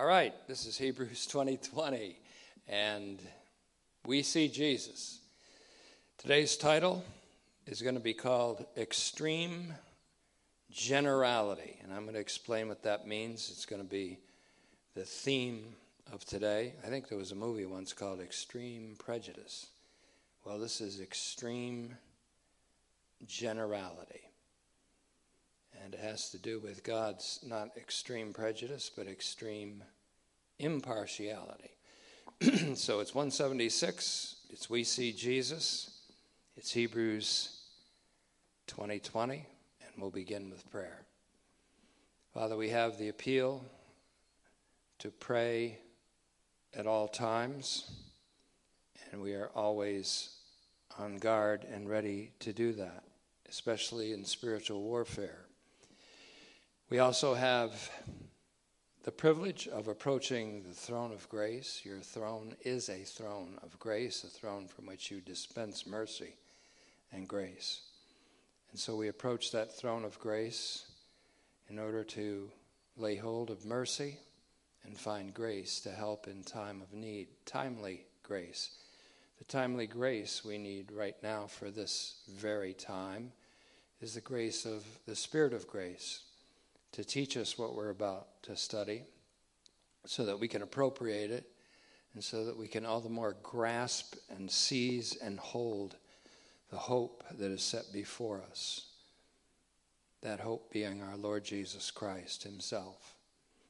All right, this is Hebrews 2020, and we see Jesus. Today's title is going to be called Extreme Generality, and I'm going to explain what that means. It's going to be the theme of today. I think there was a movie once called Extreme Prejudice. Well, this is Extreme Generality. And it has to do with God's not extreme prejudice, but extreme impartiality. so it's 176. It's We See Jesus. It's Hebrews 2020. And we'll begin with prayer. Father, we have the appeal to pray at all times, and we are always on guard and ready to do that, especially in spiritual warfare. We also have the privilege of approaching the throne of grace. Your throne is a throne of grace, a throne from which you dispense mercy and grace. And so we approach that throne of grace in order to lay hold of mercy and find grace to help in time of need, timely grace. The timely grace we need right now for this very time is the grace of the Spirit of grace to teach us what we're about to study so that we can appropriate it and so that we can all the more grasp and seize and hold the hope that is set before us. That hope being our Lord Jesus Christ Himself.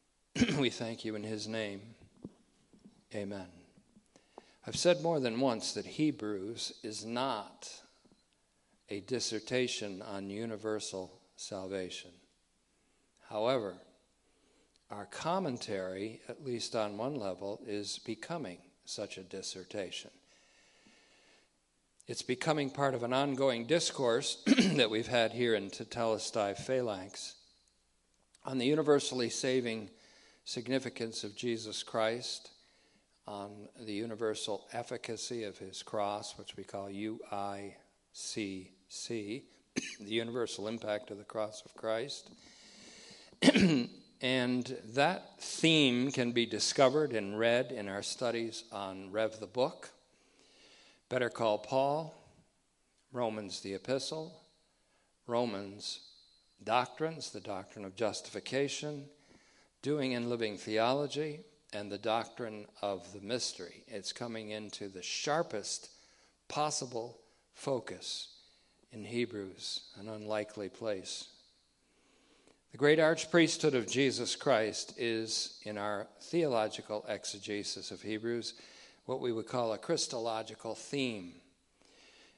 we thank you in His name. Amen. I've said more than once that Hebrews is not a dissertation on universal salvation. However, our commentary, at least on one level, is becoming such a dissertation. It's becoming part of an ongoing discourse that we've had here in Tetelestai Phalanx on the universally saving significance of Jesus Christ, on the universal efficacy of his cross, which we call UICC, the universal impact of the cross of Christ and that theme can be discovered and read in our studies on Rev the Book, Better Call Paul, Romans the Epistle, Romans Doctrines, the doctrine of justification, Doing and Living Theology, and the doctrine of the mystery. It's coming into the sharpest possible focus in Hebrews, an unlikely place the great archpriesthood of Jesus Christ is, in our theological exegesis of Hebrews, what we would call a Christological theme.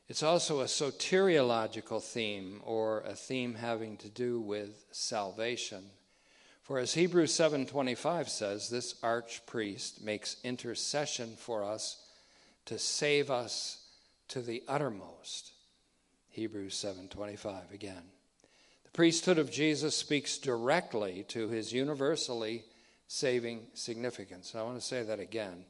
It's also a soteriological theme, or a theme having to do with salvation. For as Hebrews 7:25 says, this archpriest makes intercession for us to save us to the uttermost. Hebrews 7:25 again priesthood of Jesus speaks directly to his universally saving significance. I want to say that again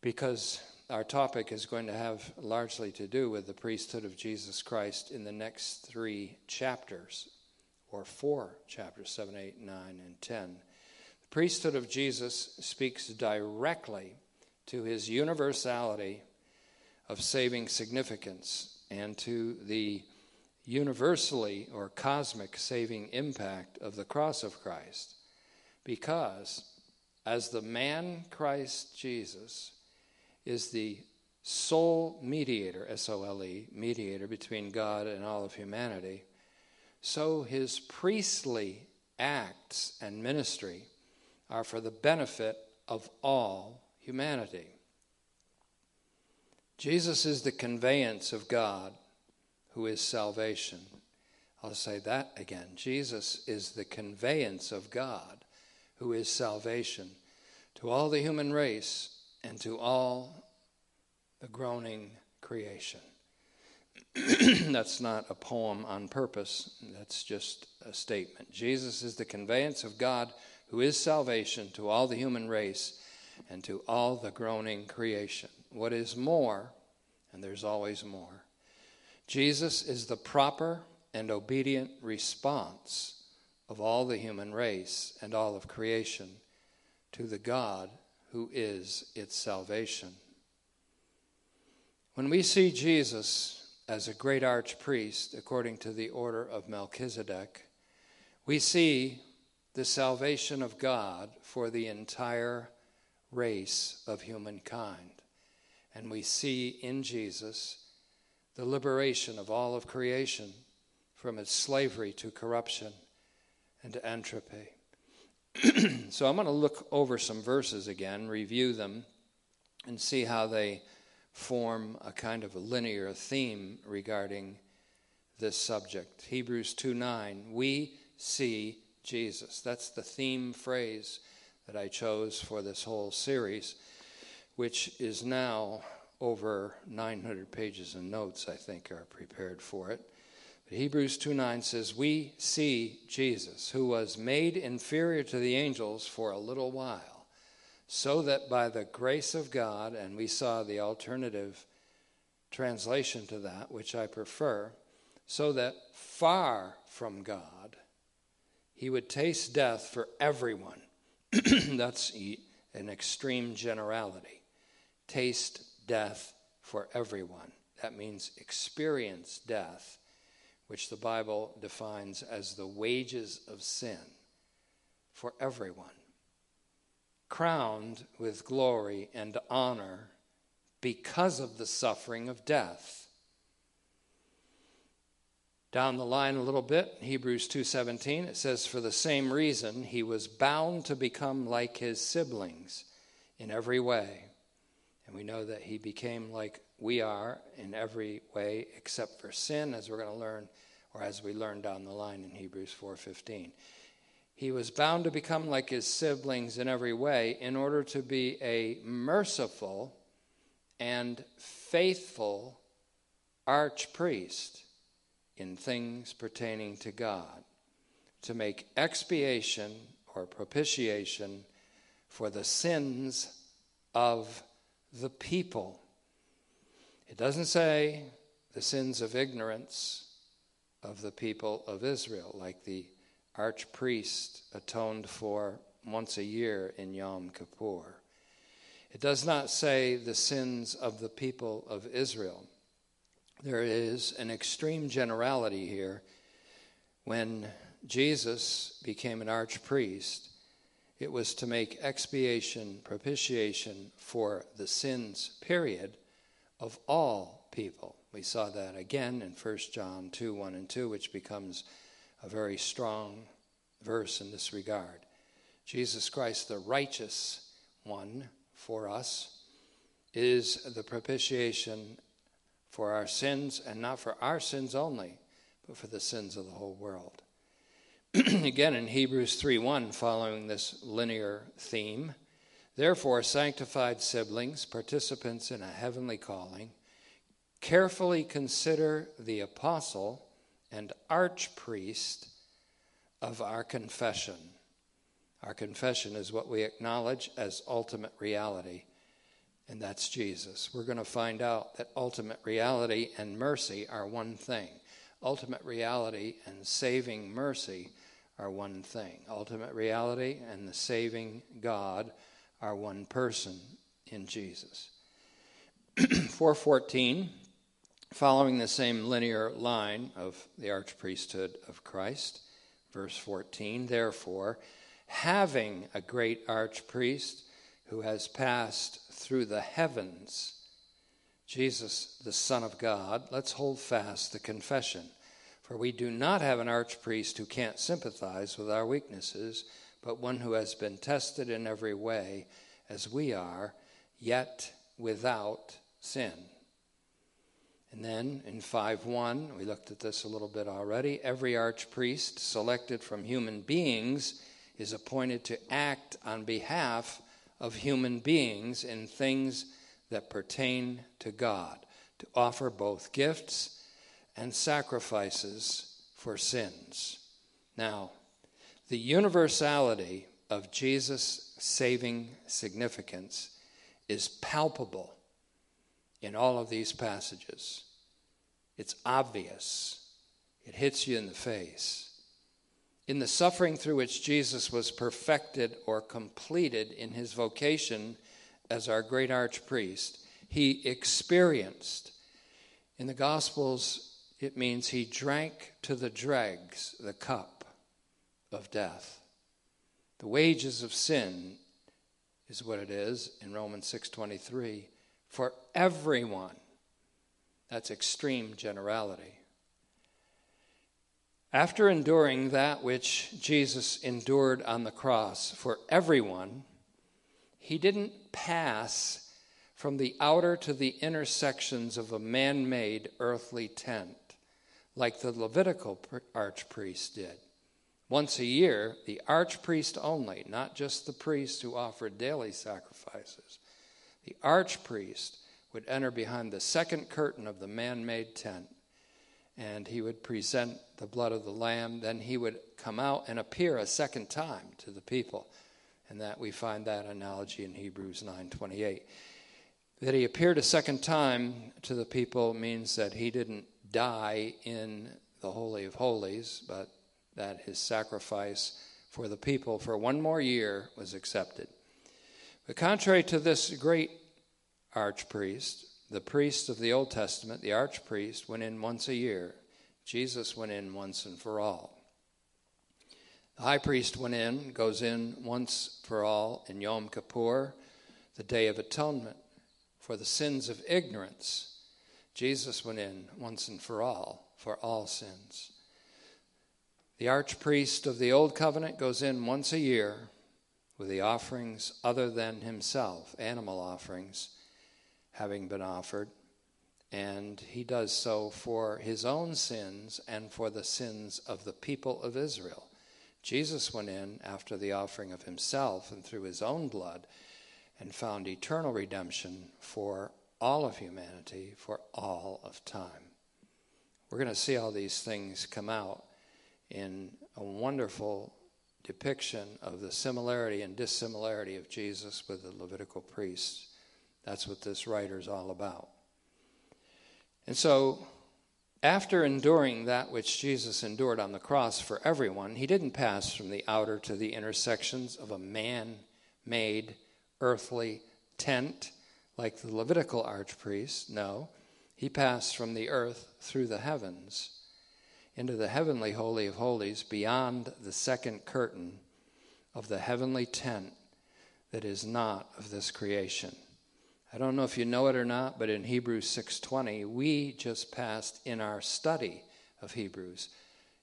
because our topic is going to have largely to do with the priesthood of Jesus Christ in the next three chapters, or four chapters 7, 8, 9, and 10. The priesthood of Jesus speaks directly to his universality of saving significance and to the universally or cosmic saving impact of the cross of Christ because as the man Christ Jesus is the sole mediator, S O L E, mediator between God and all of humanity, so his priestly acts and ministry are for the benefit of all humanity. Jesus is the conveyance of God who is salvation. I'll say that again. Jesus is the conveyance of God, who is salvation to all the human race and to all the groaning creation. that's not a poem on purpose, that's just a statement. Jesus is the conveyance of God, who is salvation to all the human race and to all the groaning creation. What is more, and there's always more, Jesus is the proper and obedient response of all the human race and all of creation to the God who is its salvation. When we see Jesus as a great archpriest according to the order of Melchizedek, we see the salvation of God for the entire race of humankind. And we see in Jesus the liberation of all of creation from its slavery to corruption and to entropy. so I'm going to look over some verses again, review them, and see how they form a kind of a linear theme regarding this subject. Hebrews 2 9, we see Jesus. That's the theme phrase that I chose for this whole series, which is now over 900 pages of notes, I think, are prepared for it. But Hebrews 2 9 says, We see Jesus, who was made inferior to the angels for a little while, so that by the grace of God, and we saw the alternative translation to that, which I prefer, so that far from God, he would taste death for everyone. That's an extreme generality. Taste death for everyone. That means experience death, which the Bible defines as the wages of sin for everyone. Crowned with glory and honor because of the suffering of death. Down the line a little bit, Hebrews 2:17, it says for the same reason he was bound to become like his siblings in every way and we know that he became like we are in every way except for sin, as we're going to learn, or as we learn down the line in Hebrews 4:15. He was bound to become like his siblings in every way in order to be a merciful and faithful archpriest in things pertaining to God, to make expiation or propitiation for the sins of the people. It doesn't say the sins of ignorance of the people of Israel, like the archpriest atoned for once a year in Yom Kippur. It does not say the sins of the people of Israel. There is an extreme generality here. When Jesus became an archpriest, it was to make expiation, propitiation for the sins, period, of all people. We saw that again in 1 John 2 1 and 2, which becomes a very strong verse in this regard. Jesus Christ, the righteous one for us, is the propitiation for our sins, and not for our sins only, but for the sins of the whole world. again in Hebrews 3:1 following this linear theme. Therefore, sanctified siblings, participants in a heavenly calling, carefully consider the apostle and archpriest of our confession. Our confession is what we acknowledge as ultimate reality, and that's Jesus. We're going to find out that ultimate reality and mercy are one thing. Ultimate reality and saving mercy are one thing. Ultimate reality and the saving God are one person in Jesus. 414, following the same linear line of the archpriesthood of Christ, verse 14, therefore, having a great archpriest who has passed through the heavens, Jesus, the Son of God, let's hold fast the confession. For we do not have an archpriest who can't sympathize with our weaknesses, but one who has been tested in every way as we are, yet without sin. And then in 5 1, we looked at this a little bit already. Every archpriest selected from human beings is appointed to act on behalf of human beings in things that pertain to God, to offer both gifts and sacrifices for sins. Now, the universality of Jesus' saving significance is palpable in all of these passages. It's obvious, it hits you in the face. in the suffering through which Jesus was perfected or completed in his vocation as our great archpriest, he experienced. In the Gospels, it means he drank to the dregs the cup of death. The wages of sin is what it is in Romans 6:23 for everyone. That's extreme generality. After enduring that which Jesus endured on the cross for everyone, he didn't pass from the outer to the inner sections of a man made earthly tent like the Levitical archpriest did. Once a year, the archpriest only, not just the priest who offered daily sacrifices, the archpriest would enter behind the second curtain of the man made tent and he would present the blood of the lamb. Then he would come out and appear a second time to the people. And that we find that analogy in Hebrews 9:28. That he appeared a second time to the people means that he didn't die in the holy of holies, but that his sacrifice for the people for one more year was accepted. But contrary to this great archpriest, the priest of the Old Testament, the archpriest, went in once a year. Jesus went in once and for all. The high priest went in, goes in once for all in Yom Kippur, the Day of Atonement, for the sins of ignorance. Jesus went in once and for all, for all sins. The archpriest of the Old Covenant goes in once a year with the offerings other than himself, animal offerings having been offered, and he does so for his own sins and for the sins of the people of Israel. Jesus went in after the offering of himself and through his own blood and found eternal redemption for all of humanity for all of time. We're going to see all these things come out in a wonderful depiction of the similarity and dissimilarity of Jesus with the Levitical priests. That's what this writer is all about. And so, after enduring that which Jesus endured on the cross for everyone, he didn't pass from the outer to the intersections of a man made earthly tent like the Levitical archpriest. No, he passed from the earth through the heavens into the heavenly Holy of Holies beyond the second curtain of the heavenly tent that is not of this creation. I don't know if you know it or not, but in Hebrews 6:20, we just passed in our study of Hebrews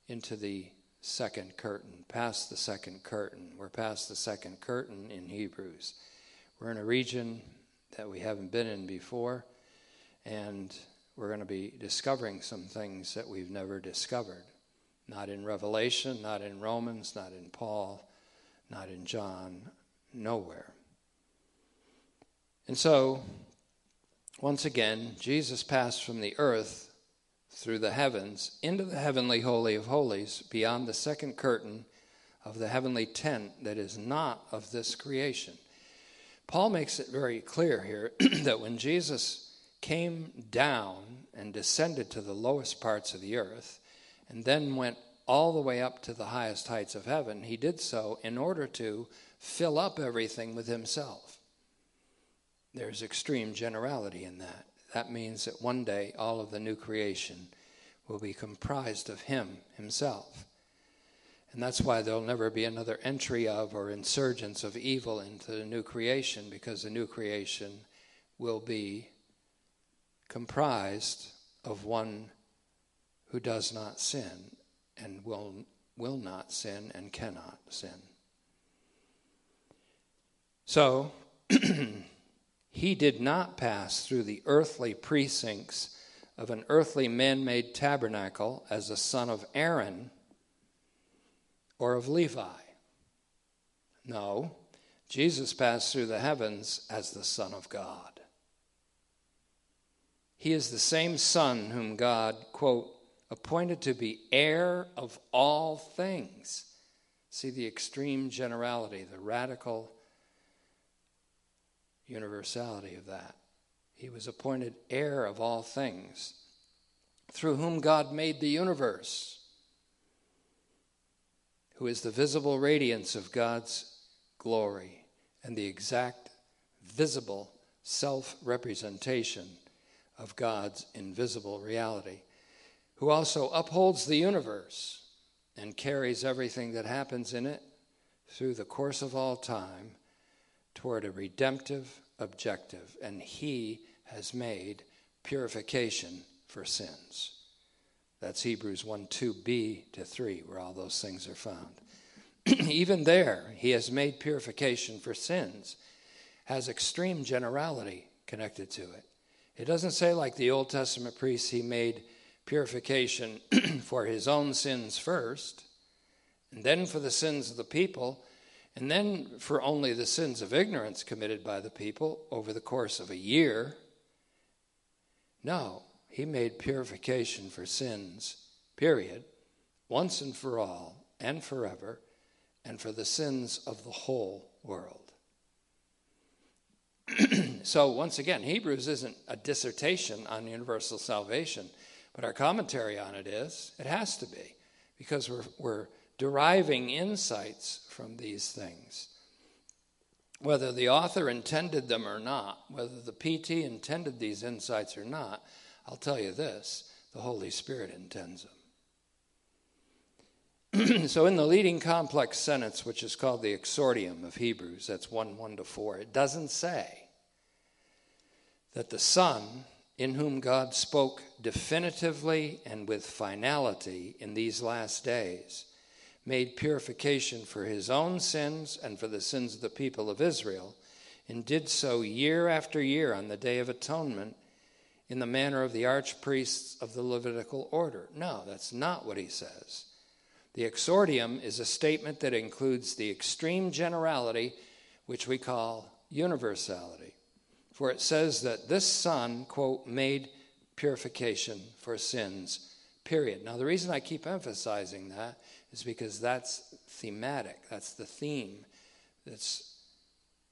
into the second curtain, past the second curtain. We're past the second curtain in Hebrews. We're in a region that we haven't been in before, and we're going to be discovering some things that we've never discovered. Not in Revelation, not in Romans, not in Paul, not in John, nowhere. And so, once again, Jesus passed from the earth through the heavens into the heavenly Holy of Holies, beyond the second curtain of the heavenly tent that is not of this creation. Paul makes it very clear here that when Jesus came down and descended to the lowest parts of the earth, and then went all the way up to the highest heights of heaven, he did so in order to fill up everything with himself. There's extreme generality in that. That means that one day all of the new creation will be comprised of Him Himself. And that's why there'll never be another entry of or insurgence of evil into the new creation, because the new creation will be comprised of one who does not sin and will, will not sin and cannot sin. So, He did not pass through the earthly precincts of an earthly man made tabernacle as the son of Aaron or of Levi. No, Jesus passed through the heavens as the Son of God. He is the same Son whom God, quote, appointed to be heir of all things. See the extreme generality, the radical universality of that. He was appointed heir of all things, through whom God made the universe, who is the visible radiance of God's glory and the exact visible self representation of God's invisible reality, who also upholds the universe and carries everything that happens in it through the course of all time toward a redemptive objective. And He has made purification for sins. That's Hebrews 1 2b to 3, where all those things are found. Even there, He has made purification for sins, has extreme generality connected to it. It doesn't say, like the Old Testament priests, He made purification for His own sins first, and then for the sins of the people, and then for only the sins of ignorance committed by the people over the course of a year. No, he made purification for sins, period, once and for all, and forever, and for the sins of the whole world. so, once again, Hebrews isn't a dissertation on universal salvation, but our commentary on it is. It has to be, because we're, we're deriving insights from these things. Whether the author intended them or not, whether the PT intended these insights or not, I'll tell you this the Holy Spirit intends them. so, in the leading complex sentence, which is called the exordium of Hebrews, that's 1 1 to 4, it doesn't say that the Son, in whom God spoke definitively and with finality in these last days, made purification for his own sins and for the sins of the people of Israel, and did so year after year on the Day of Atonement in the manner of the archpriests of the Levitical order. No, that's not what he says. The exordium is a statement that includes the extreme generality, which we call universality. For it says that this Son, quote, made purification for sins, period. Now, the reason I keep emphasizing that is because that's thematic, that's the theme that's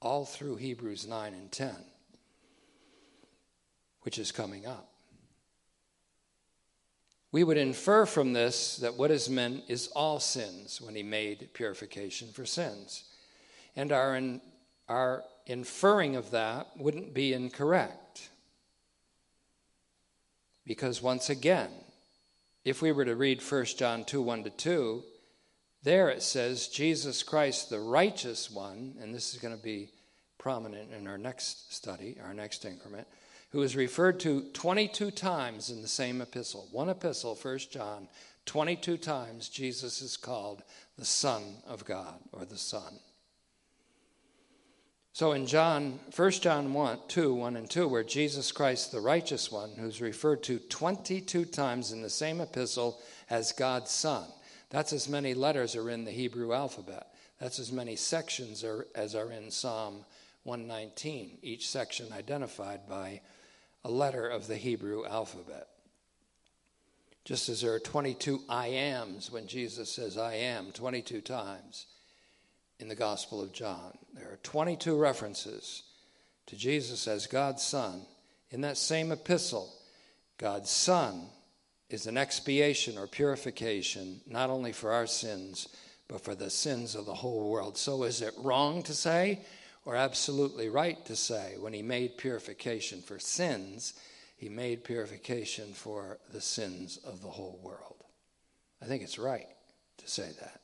all through Hebrews 9 and 10 which is coming up. We would infer from this that what is meant is all sins when he made purification for sins. And our, in, our inferring of that wouldn't be incorrect. Because once again, if we were to read 1 John 2 1 to 2, there it says, Jesus Christ, the righteous one, and this is going to be prominent in our next study, our next increment who is referred to 22 times in the same epistle. One epistle, 1 John, 22 times Jesus is called the Son of God or the Son. So in John, 1 John 1, 2, 1 and 2, where Jesus Christ, the righteous one, who's referred to 22 times in the same epistle as God's Son, that's as many letters are in the Hebrew alphabet. That's as many sections are, as are in Psalm 119, each section identified by a letter of the Hebrew alphabet. Just as there are 22 I ams when Jesus says I am 22 times in the Gospel of John, there are 22 references to Jesus as God's Son. In that same epistle, God's Son is an expiation or purification, not only for our sins, but for the sins of the whole world. So is it wrong to say or absolutely right to say when he made purification for sins, he made purification for the sins of the whole world. I think it's right to say that.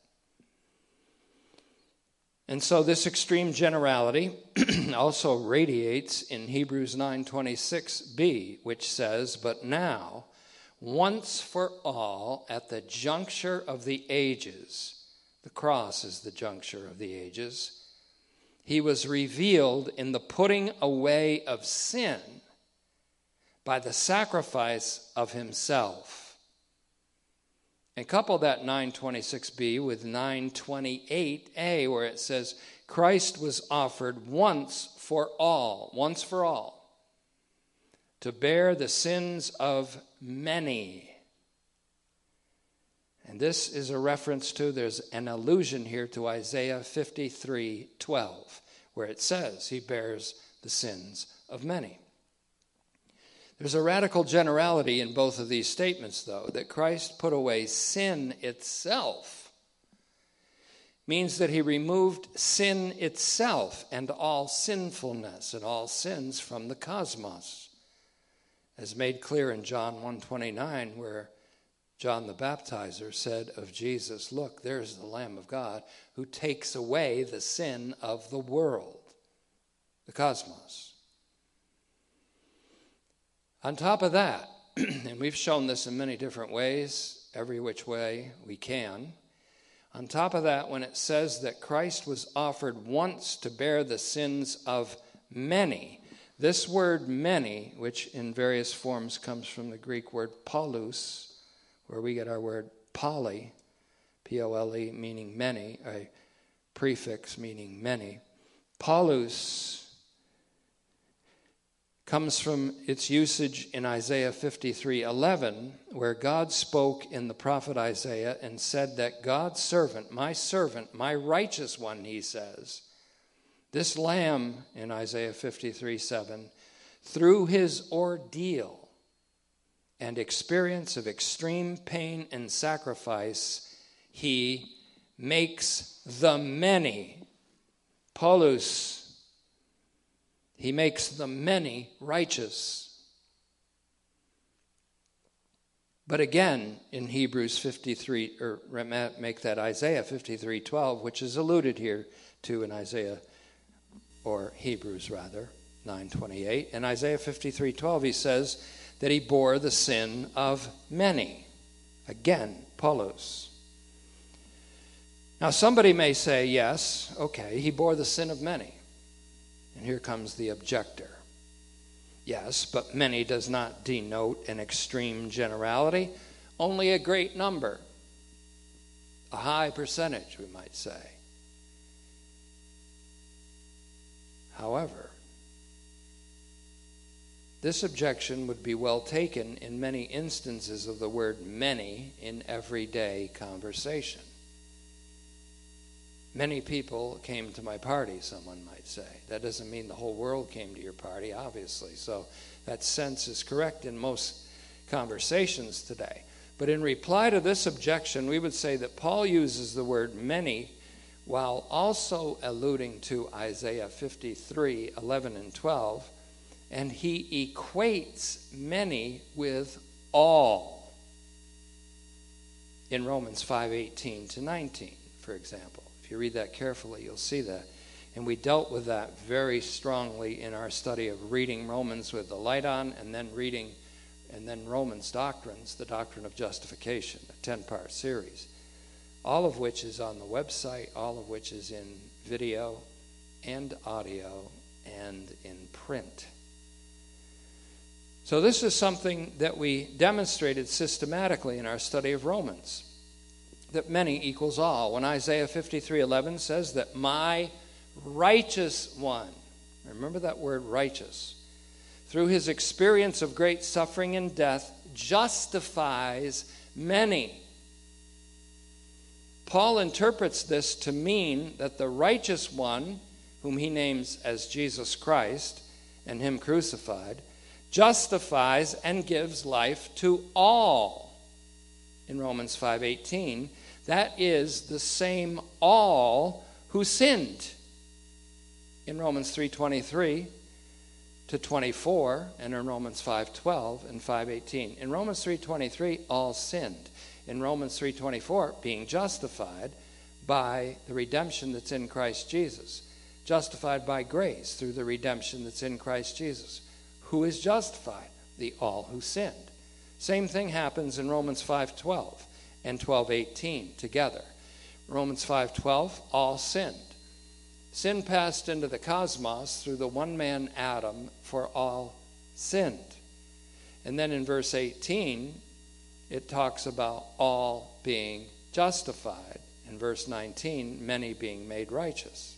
And so this extreme generality also radiates in Hebrews 9:26b, which says, "But now, once for all, at the juncture of the ages, the cross is the juncture of the ages, he was revealed in the putting away of sin by the sacrifice of himself. And couple that 926b with 928a, where it says, Christ was offered once for all, once for all, to bear the sins of many. And this is a reference to, there's an allusion here to Isaiah 53 12, where it says, He bears the sins of many. There's a radical generality in both of these statements, though, that Christ put away sin itself means that he removed sin itself and all sinfulness and all sins from the cosmos as made clear in John 129 where John the baptizer said of Jesus look there's the lamb of God who takes away the sin of the world the cosmos. On top of that and we've shown this in many different ways every which way we can on top of that, when it says that Christ was offered once to bear the sins of many, this word many, which in various forms comes from the Greek word polus, where we get our word poly, P O L E, meaning many, a prefix meaning many. Polus comes from its usage in Isaiah 53:11 where God spoke in the prophet Isaiah and said that God's servant, my servant, my righteous one, he says, this lamb in Isaiah 53:7 through his ordeal and experience of extreme pain and sacrifice he makes the many polus, he makes the many righteous. But again, in Hebrews 53, or make that Isaiah 53 12, which is alluded here to in Isaiah, or Hebrews rather, 928. In Isaiah 53 12, he says that he bore the sin of many. Again, polus. Now, somebody may say, yes, okay, he bore the sin of many. And here comes the objector. Yes, but many does not denote an extreme generality, only a great number, a high percentage, we might say. However, this objection would be well taken in many instances of the word many in everyday conversation. Many people came to my party, someone might say. That doesn't mean the whole world came to your party, obviously. So that sense is correct in most conversations today. But in reply to this objection, we would say that Paul uses the word many while also alluding to Isaiah 53 11 and 12, and he equates many with all in Romans 5:18 to 19, for example if you read that carefully, you'll see that. And we dealt with that very strongly in our study of reading Romans with the light on and then reading and then Romans doctrines, the doctrine of justification, a 10 part series. All of which is on the website, all of which is in video and audio and in print. So, this is something that we demonstrated systematically in our study of Romans that many equals all. When Isaiah 53:11 says that my righteous one, remember that word righteous, through his experience of great suffering and death justifies many. Paul interprets this to mean that the righteous one, whom he names as Jesus Christ and him crucified, justifies and gives life to all. In Romans 5:18, that is the same all who sinned. In Romans 3:23 to 24 and in Romans 5:12 and 5:18. In Romans 3:23 all sinned. In Romans 3:24 being justified by the redemption that's in Christ Jesus. Justified by grace through the redemption that's in Christ Jesus. Who is justified? The all who sinned. Same thing happens in Romans 5:12 and 12:18 together. Romans 5:12 all sinned. Sin passed into the cosmos through the one man Adam for all sinned. And then in verse 18 it talks about all being justified. In verse 19 many being made righteous.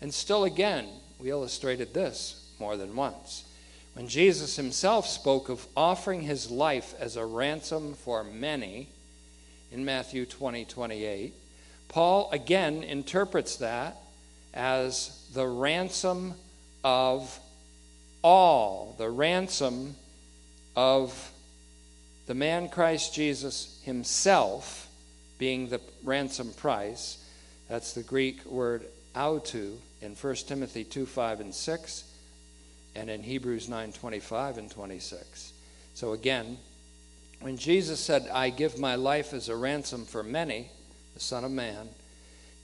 And still again we illustrated this more than once. When Jesus himself spoke of offering his life as a ransom for many, in Matthew 20, 28. Paul again interprets that as the ransom of all, the ransom of the man Christ Jesus himself being the ransom price. That's the Greek word autu in 1 Timothy 2 5 and 6, and in Hebrews 9 25 and 26. So again, when Jesus said, I give my life as a ransom for many, the Son of Man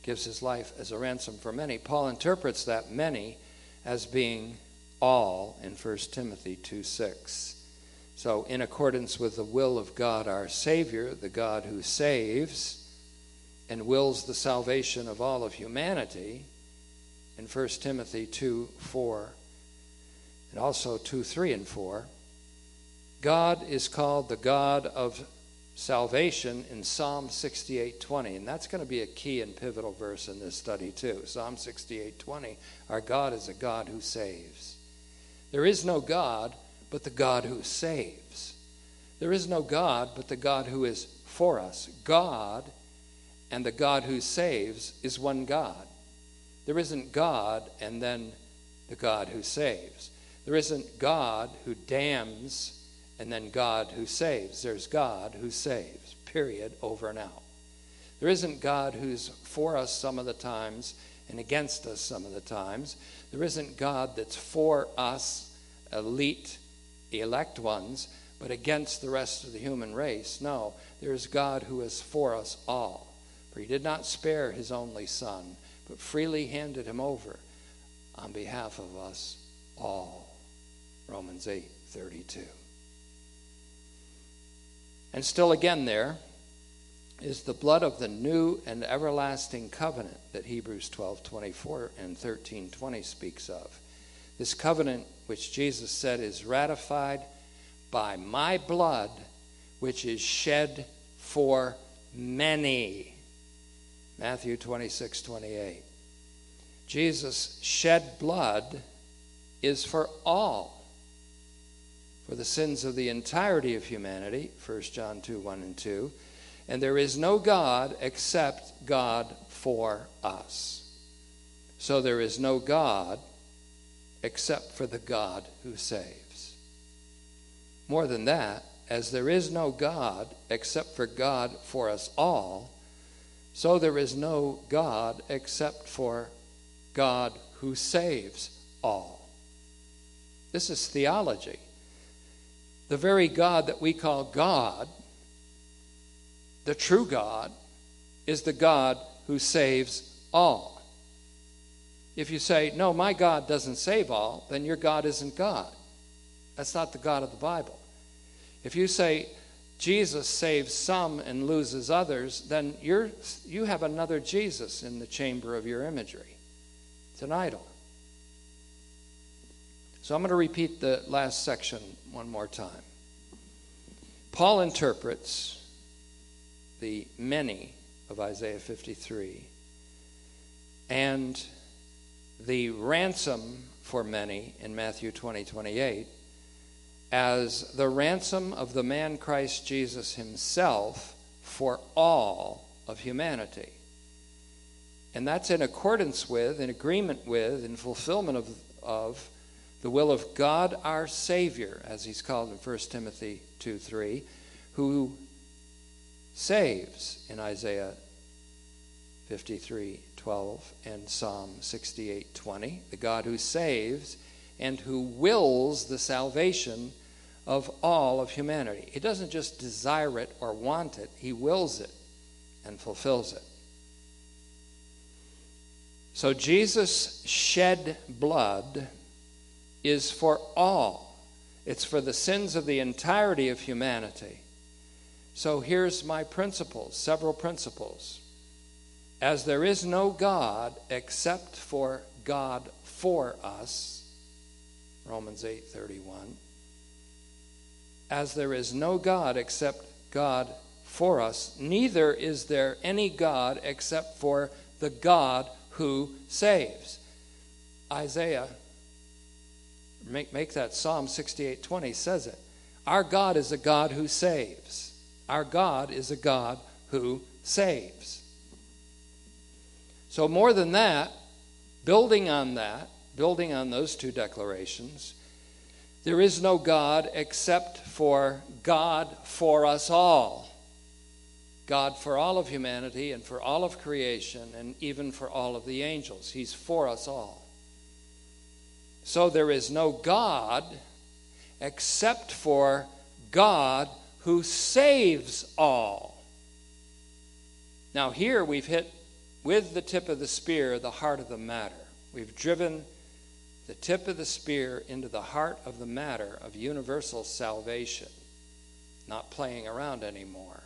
gives his life as a ransom for many, Paul interprets that many as being all in 1 Timothy 2 6. So, in accordance with the will of God our Savior, the God who saves and wills the salvation of all of humanity, in 1 Timothy 2 4, and also 2 3 and 4, God is called the God of salvation in Psalm 68:20, and that's going to be a key and pivotal verse in this study too. Psalm 68:20, our God is a God who saves. There is no God but the God who saves. There is no God but the God who is for us. God and the God who saves is one God. There isn't God and then the God who saves. There isn't God who damns and then God who saves. There's God who saves, period, over and out. There isn't God who's for us some of the times and against us some of the times. There isn't God that's for us, elite, elect ones, but against the rest of the human race. No, there's God who is for us all. For he did not spare his only Son, but freely handed him over on behalf of us all. Romans 8 32. And still again, there is the blood of the new and everlasting covenant that Hebrews 12 24 and 13 20 speaks of. This covenant, which Jesus said is ratified by my blood, which is shed for many. Matthew 26 28. Jesus' shed blood is for all for the sins of the entirety of humanity, 1 John 2 1 and 2. And there is no God except God for us. So there is no God except for the God who saves. More than that, as there is no God except for God for us all, so there is no God except for God who saves all. This is theology the very God that we call God, the true God, is the God who saves all. If you say, No, my God doesn't save all, then your God isn't God. That's not the God of the Bible. If you say, Jesus saves some and loses others, then you're, you have another Jesus in the chamber of your imagery. It's an idol. So I'm going to repeat the last section one more time. Paul interprets the many of Isaiah 53 and the ransom for many in Matthew 20 28 as the ransom of the man Christ Jesus himself for all of humanity. And that's in accordance with, in agreement with, in fulfillment of, of the will of God our Savior, as he's called in 1 Timothy 2 3, who saves in Isaiah 53 12 and Psalm 68 20, the God who saves and who wills the salvation of all of humanity. He doesn't just desire it or want it, he wills it and fulfills it. So Jesus shed blood is for all, it's for the sins of the entirety of humanity. So here's my principles, several principles. As there is no God except for God for us, Romans 8:31. As there is no God except God for us, neither is there any God except for the God who saves. Isaiah make, make that Psalm 68 20 says it. Our God is a God who saves. Our God is a God who saves. So, more than that, building on that, building on those two declarations, there is no God except for God for us all. God for all of humanity and for all of creation and even for all of the angels. He's for us all. So there is no God except for God who saves all. Now, here we've hit with the tip of the spear the heart of the matter. We've driven the tip of the spear into the heart of the matter of universal salvation, not playing around anymore.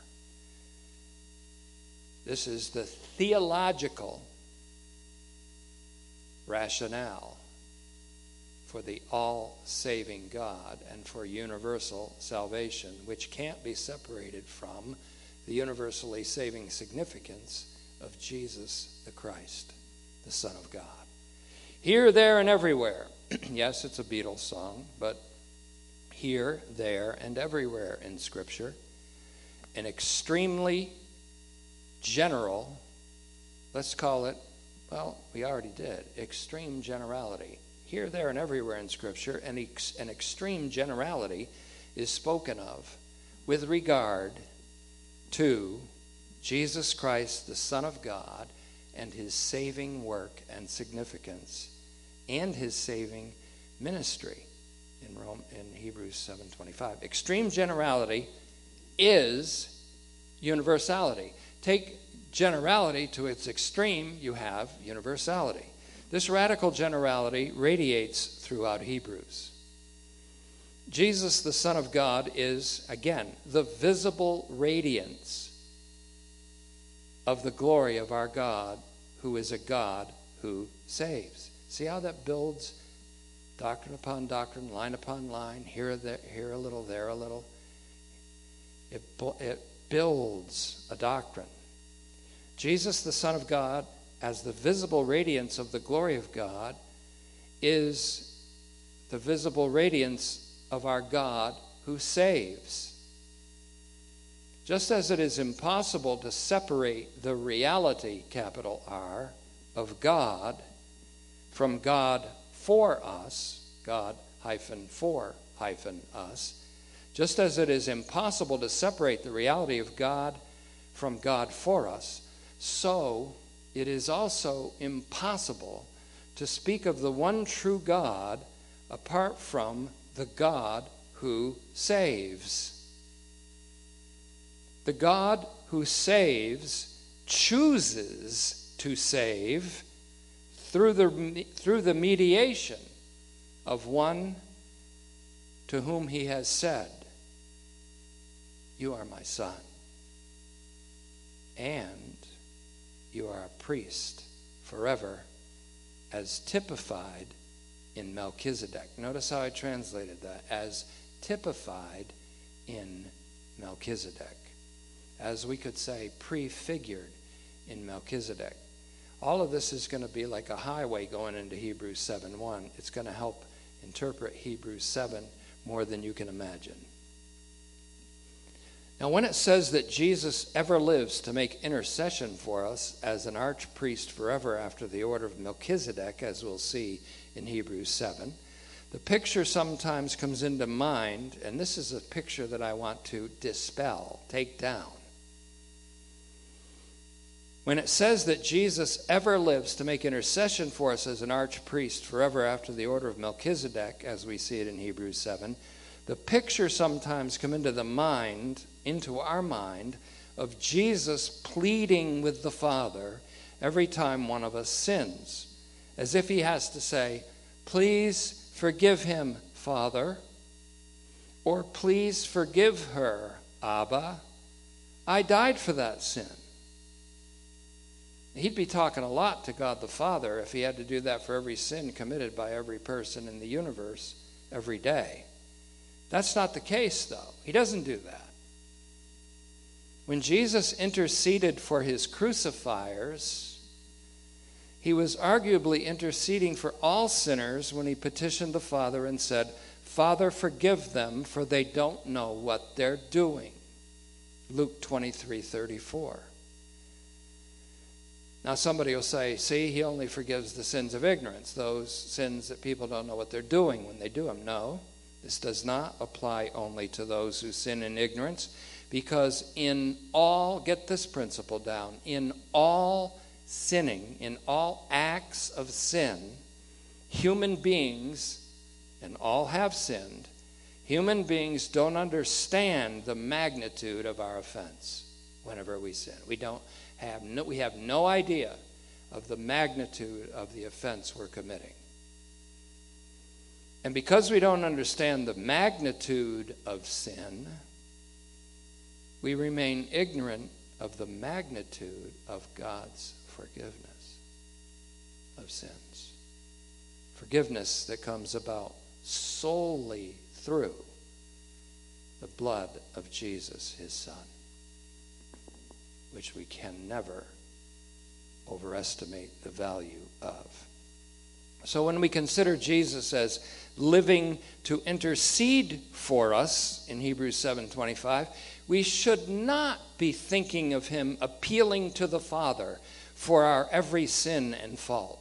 This is the theological rationale for the all saving God and for universal salvation, which can't be separated from the universally saving significance of Jesus the Christ, the Son of God. Here, there, and everywhere. yes, it's a Beatles song, but here, there, and everywhere in Scripture. An extremely general, let's call it, well, we already did, extreme generality here, there, and everywhere in Scripture, an, ex- an extreme generality is spoken of with regard to Jesus Christ, the Son of God, and his saving work and significance, and his saving ministry in Rome in Hebrews 7:25. Extreme generality is universality. Take generality to its extreme, you have universality. This radical generality radiates throughout Hebrews. Jesus, the Son of God, is, again, the visible radiance of the glory of our God, who is a God who saves. See how that builds doctrine upon doctrine, line upon line, here, there, here a little, there a little? It, it builds a doctrine. Jesus, the Son of God, as the visible radiance of the glory of God is the visible radiance of our God who saves. Just as it is impossible to separate the reality, capital R, of God from God for us, God hyphen for hyphen us, just as it is impossible to separate the reality of God from God for us, so it is also impossible to speak of the one true God apart from the God who saves. The God who saves chooses to save through the, through the mediation of one to whom he has said, You are my son. And you are a priest forever, as typified in Melchizedek. Notice how I translated that as typified in Melchizedek. As we could say, prefigured in Melchizedek. All of this is going to be like a highway going into Hebrews 7 1. It's going to help interpret Hebrews 7 more than you can imagine. Now, when it says that Jesus ever lives to make intercession for us as an archpriest forever after the order of Melchizedek, as we'll see in Hebrews 7, the picture sometimes comes into mind, and this is a picture that I want to dispel, take down. When it says that Jesus ever lives to make intercession for us as an archpriest forever after the order of Melchizedek, as we see it in Hebrews 7, the picture sometimes come into the mind, into our mind, of Jesus pleading with the Father every time one of us sins, as if he has to say, Please forgive him, Father, or please forgive her, Abba. I died for that sin. He'd be talking a lot to God the Father if he had to do that for every sin committed by every person in the universe every day. That's not the case, though. He doesn't do that. When Jesus interceded for his crucifiers, he was arguably interceding for all sinners when he petitioned the Father and said, Father, forgive them, for they don't know what they're doing. Luke 23 34. Now, somebody will say, see, he only forgives the sins of ignorance, those sins that people don't know what they're doing when they do them. No. This does not apply only to those who sin in ignorance, because in all, get this principle down, in all sinning, in all acts of sin, human beings, and all have sinned, human beings don't understand the magnitude of our offense whenever we sin. We don't have no, we have no idea of the magnitude of the offense we're committing. And because we don't understand the magnitude of sin, we remain ignorant of the magnitude of God's forgiveness of sins. Forgiveness that comes about solely through the blood of Jesus, his Son, which we can never overestimate the value of. So when we consider Jesus as living to intercede for us in Hebrews 7:25, we should not be thinking of him appealing to the Father for our every sin and fault.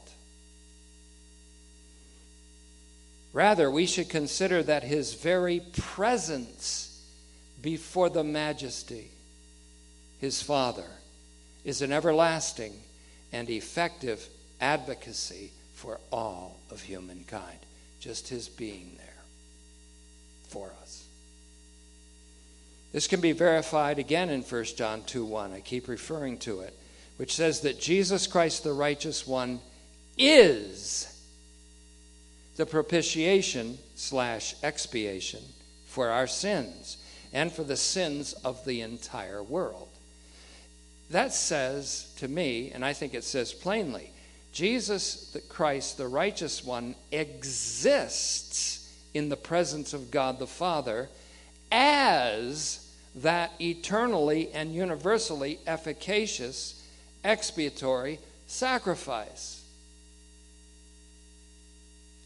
Rather, we should consider that his very presence before the majesty, his Father, is an everlasting and effective advocacy for all of humankind. Just his being there for us. This can be verified again in 1 John 2 1. I keep referring to it, which says that Jesus Christ, the righteous one, is the propitiation slash expiation for our sins and for the sins of the entire world. That says to me, and I think it says plainly, Jesus the Christ, the righteous one, exists in the presence of God the Father as that eternally and universally efficacious expiatory sacrifice.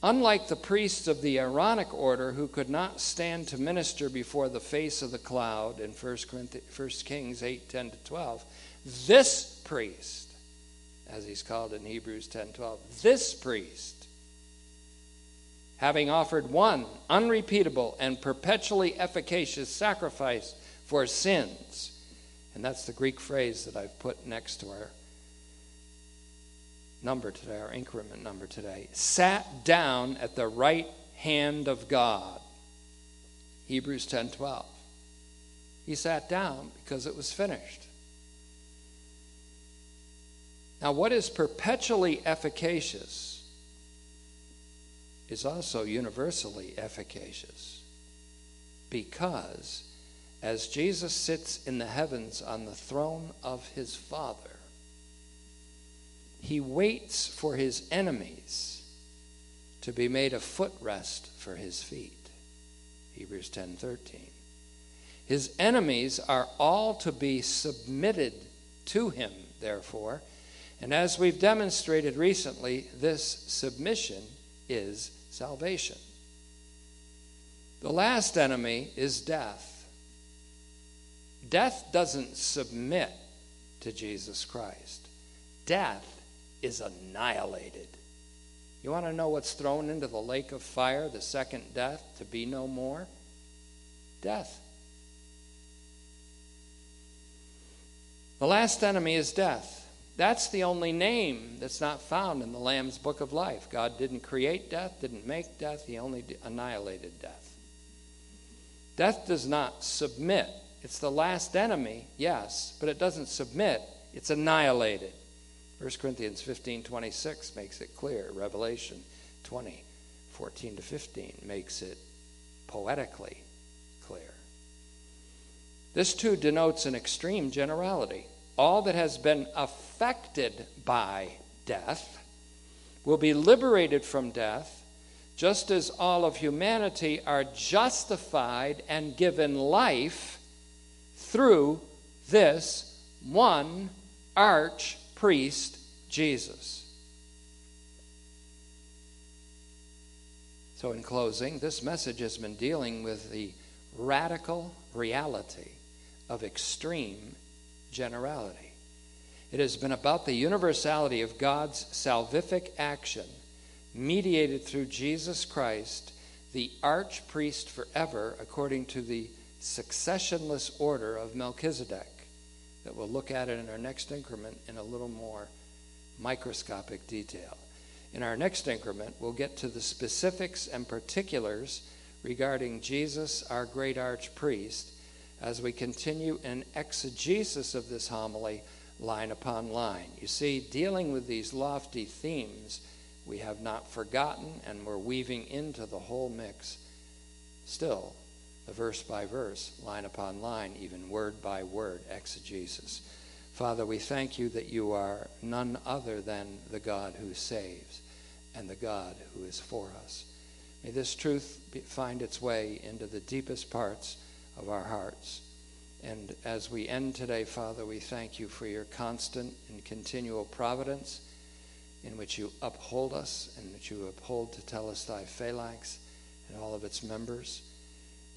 Unlike the priests of the Aaronic order who could not stand to minister before the face of the cloud in 1, Kings 8 10 to 12, this priest, as he's called in Hebrews 10 12, this priest, having offered one unrepeatable and perpetually efficacious sacrifice for sins, and that's the Greek phrase that I've put next to our number today, our increment number today, sat down at the right hand of God. Hebrews 10 12. He sat down because it was finished. Now, what is perpetually efficacious is also universally efficacious because as Jesus sits in the heavens on the throne of his Father, he waits for his enemies to be made a footrest for his feet. Hebrews 10:13. His enemies are all to be submitted to him, therefore, and as we've demonstrated recently, this submission is salvation. The last enemy is death. Death doesn't submit to Jesus Christ. Death is annihilated. You want to know what's thrown into the lake of fire, the second death, to be no more? Death. The last enemy is death. That's the only name that's not found in the Lamb's book of life. God didn't create death, didn't make death, He only annihilated death. Death does not submit. It's the last enemy, yes, but it doesn't submit, it's annihilated. 1 Corinthians 15 26 makes it clear. Revelation 20 14 to 15 makes it poetically clear. This too denotes an extreme generality all that has been affected by death will be liberated from death, just as all of humanity are justified and given life through this one arch priest, Jesus. So, in closing, this message has been dealing with the radical reality of extreme generality. It has been about the universality of God's salvific action, mediated through Jesus Christ, the archpriest forever, according to the successionless order of Melchizedek that we'll look at it in our next increment in a little more microscopic detail. In our next increment, we'll get to the specifics and particulars regarding Jesus, our great archpriest, as we continue an exegesis of this homily line upon line. You see, dealing with these lofty themes, we have not forgotten and we're weaving into the whole mix still the verse by verse, line upon line, even word by word exegesis. Father, we thank you that you are none other than the God who saves and the God who is for us. May this truth be, find its way into the deepest parts of our hearts. And as we end today, Father, we thank you for your constant and continual providence in which you uphold us and which you uphold Tetelestai Phalanx and all of its members.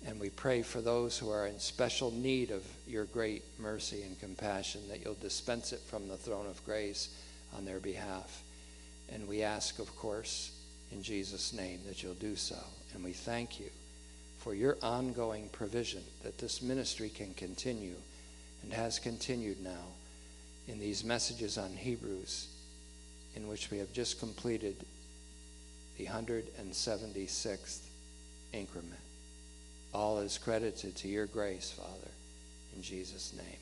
And we pray for those who are in special need of your great mercy and compassion that you'll dispense it from the throne of grace on their behalf. And we ask, of course, in Jesus' name that you'll do so. And we thank you for your ongoing provision that this ministry can continue and has continued now in these messages on Hebrews, in which we have just completed the 176th increment. All is credited to your grace, Father, in Jesus' name.